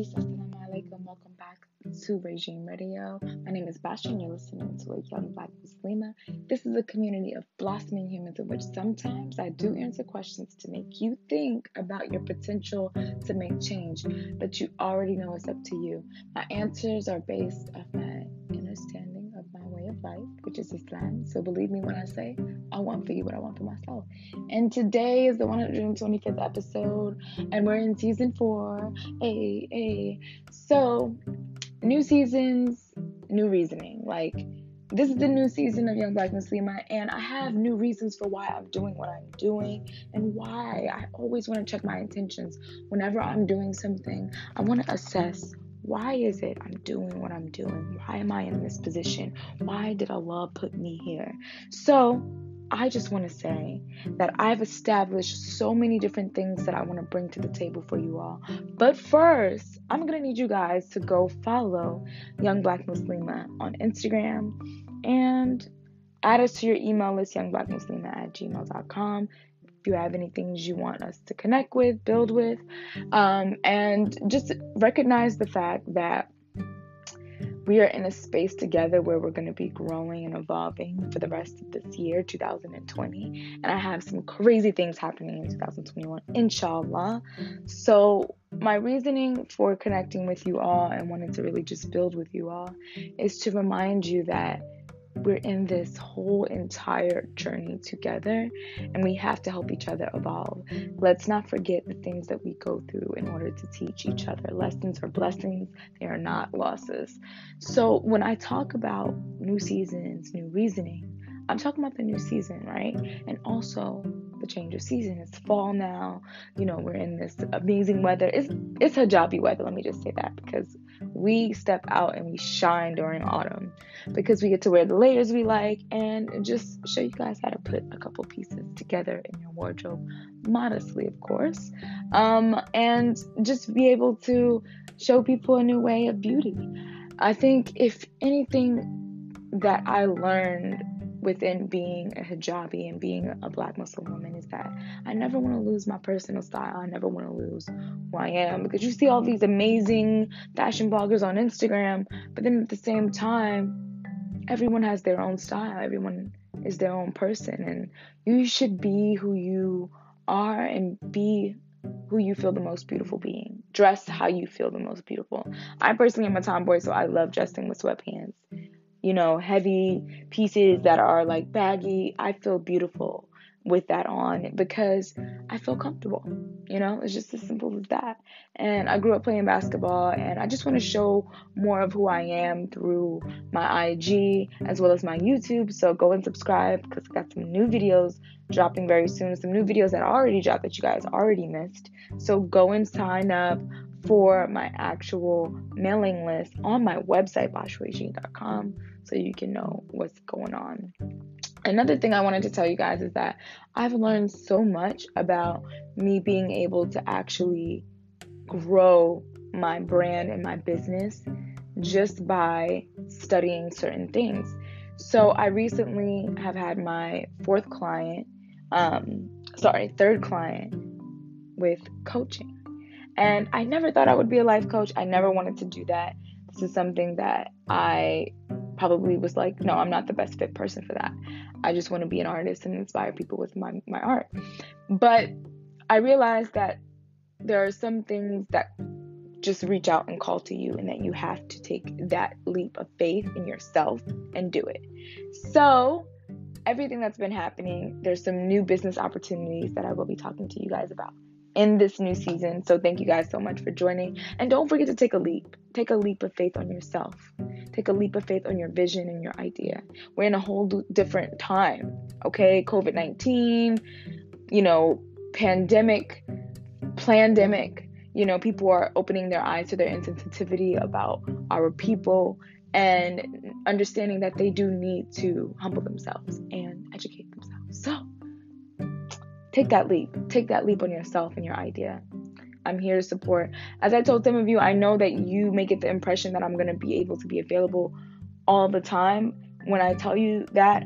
Peace, assalamu alaikum. Welcome back to Regime Radio. My name is Bashan. You're listening to a young black Muslima. This is a community of blossoming humans in which sometimes I do answer questions to make you think about your potential to make change, but you already know it's up to you. My answers are based off my understanding of my way of life, which is Islam. So believe me when I say I want for you what I want for myself. And today is the 125th episode, and we're in season four. A a. So new seasons, new reasoning. Like this is the new season of Young Black Muslima, and I have new reasons for why I'm doing what I'm doing and why I always want to check my intentions. Whenever I'm doing something, I want to assess why is it I'm doing what I'm doing? Why am I in this position? Why did Allah put me here? So, I just want to say that I've established so many different things that I want to bring to the table for you all. But first, I'm going to need you guys to go follow Young Black Muslima on Instagram and add us to your email list, youngblackmuslima at gmail.com you have any things you want us to connect with, build with, um, and just recognize the fact that we are in a space together where we're going to be growing and evolving for the rest of this year, 2020. And I have some crazy things happening in 2021, inshallah. So, my reasoning for connecting with you all and wanting to really just build with you all is to remind you that we're in this whole entire journey together and we have to help each other evolve. Let's not forget the things that we go through in order to teach each other. Lessons are blessings, they are not losses. So, when I talk about new seasons, new reasoning, I'm talking about the new season, right? And also the change of season. It's fall now. You know, we're in this amazing weather. It's it's hijabi weather, let me just say that, because we step out and we shine during autumn because we get to wear the layers we like and just show you guys how to put a couple pieces together in your wardrobe modestly of course um, and just be able to show people a new way of beauty i think if anything that i learned within being a hijabi and being a black Muslim woman is that I never want to lose my personal style. I never want to lose who I am because you see all these amazing fashion bloggers on Instagram, but then at the same time, everyone has their own style. Everyone is their own person, and you should be who you are and be who you feel the most beautiful being. Dress how you feel the most beautiful. I personally am a tomboy, so I love dressing with sweatpants you know, heavy pieces that are like baggy, I feel beautiful with that on because I feel comfortable. You know, it's just as simple as that. And I grew up playing basketball, and I just want to show more of who I am through my IG as well as my YouTube. So go and subscribe because I got some new videos dropping very soon, some new videos that I already dropped that you guys already missed. So go and sign up for my actual mailing list on my website, bashregine.com so you can know what's going on. Another thing I wanted to tell you guys is that I've learned so much about me being able to actually grow my brand and my business just by studying certain things. So I recently have had my fourth client, um, sorry, third client with coaching. And I never thought I would be a life coach. I never wanted to do that. This is something that I probably was like, no, I'm not the best fit person for that. I just want to be an artist and inspire people with my, my art. But I realized that there are some things that just reach out and call to you, and that you have to take that leap of faith in yourself and do it. So, everything that's been happening, there's some new business opportunities that I will be talking to you guys about in this new season. So thank you guys so much for joining. And don't forget to take a leap. Take a leap of faith on yourself. Take a leap of faith on your vision and your idea. We're in a whole different time. Okay, COVID 19, you know, pandemic, pandemic. You know, people are opening their eyes to their insensitivity about our people and understanding that they do need to humble themselves and educate themselves. So, take mm. that leap. Take that leap on yourself and your idea. I'm here to support. As I told some of you, I know that you may get the impression that I'm going to be able to be available all the time. When I tell you that,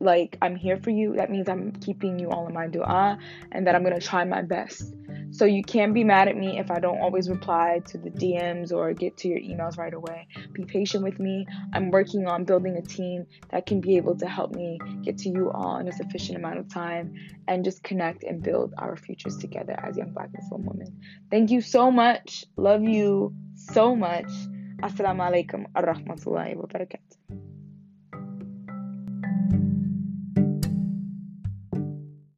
like, I'm here for you, that means I'm keeping you all in my dua and that I'm going to try my best So you can't be mad at me if I don't always reply to the DMs or get to your emails right away. Be patient with me. I'm working on building a team that can be able to help me get to you all in a sufficient amount of time and just connect and build our futures together as young black Muslim women. Thank you so much. Love you so much. Assalamu alaikum wa rahmatullahi wa barakatuh.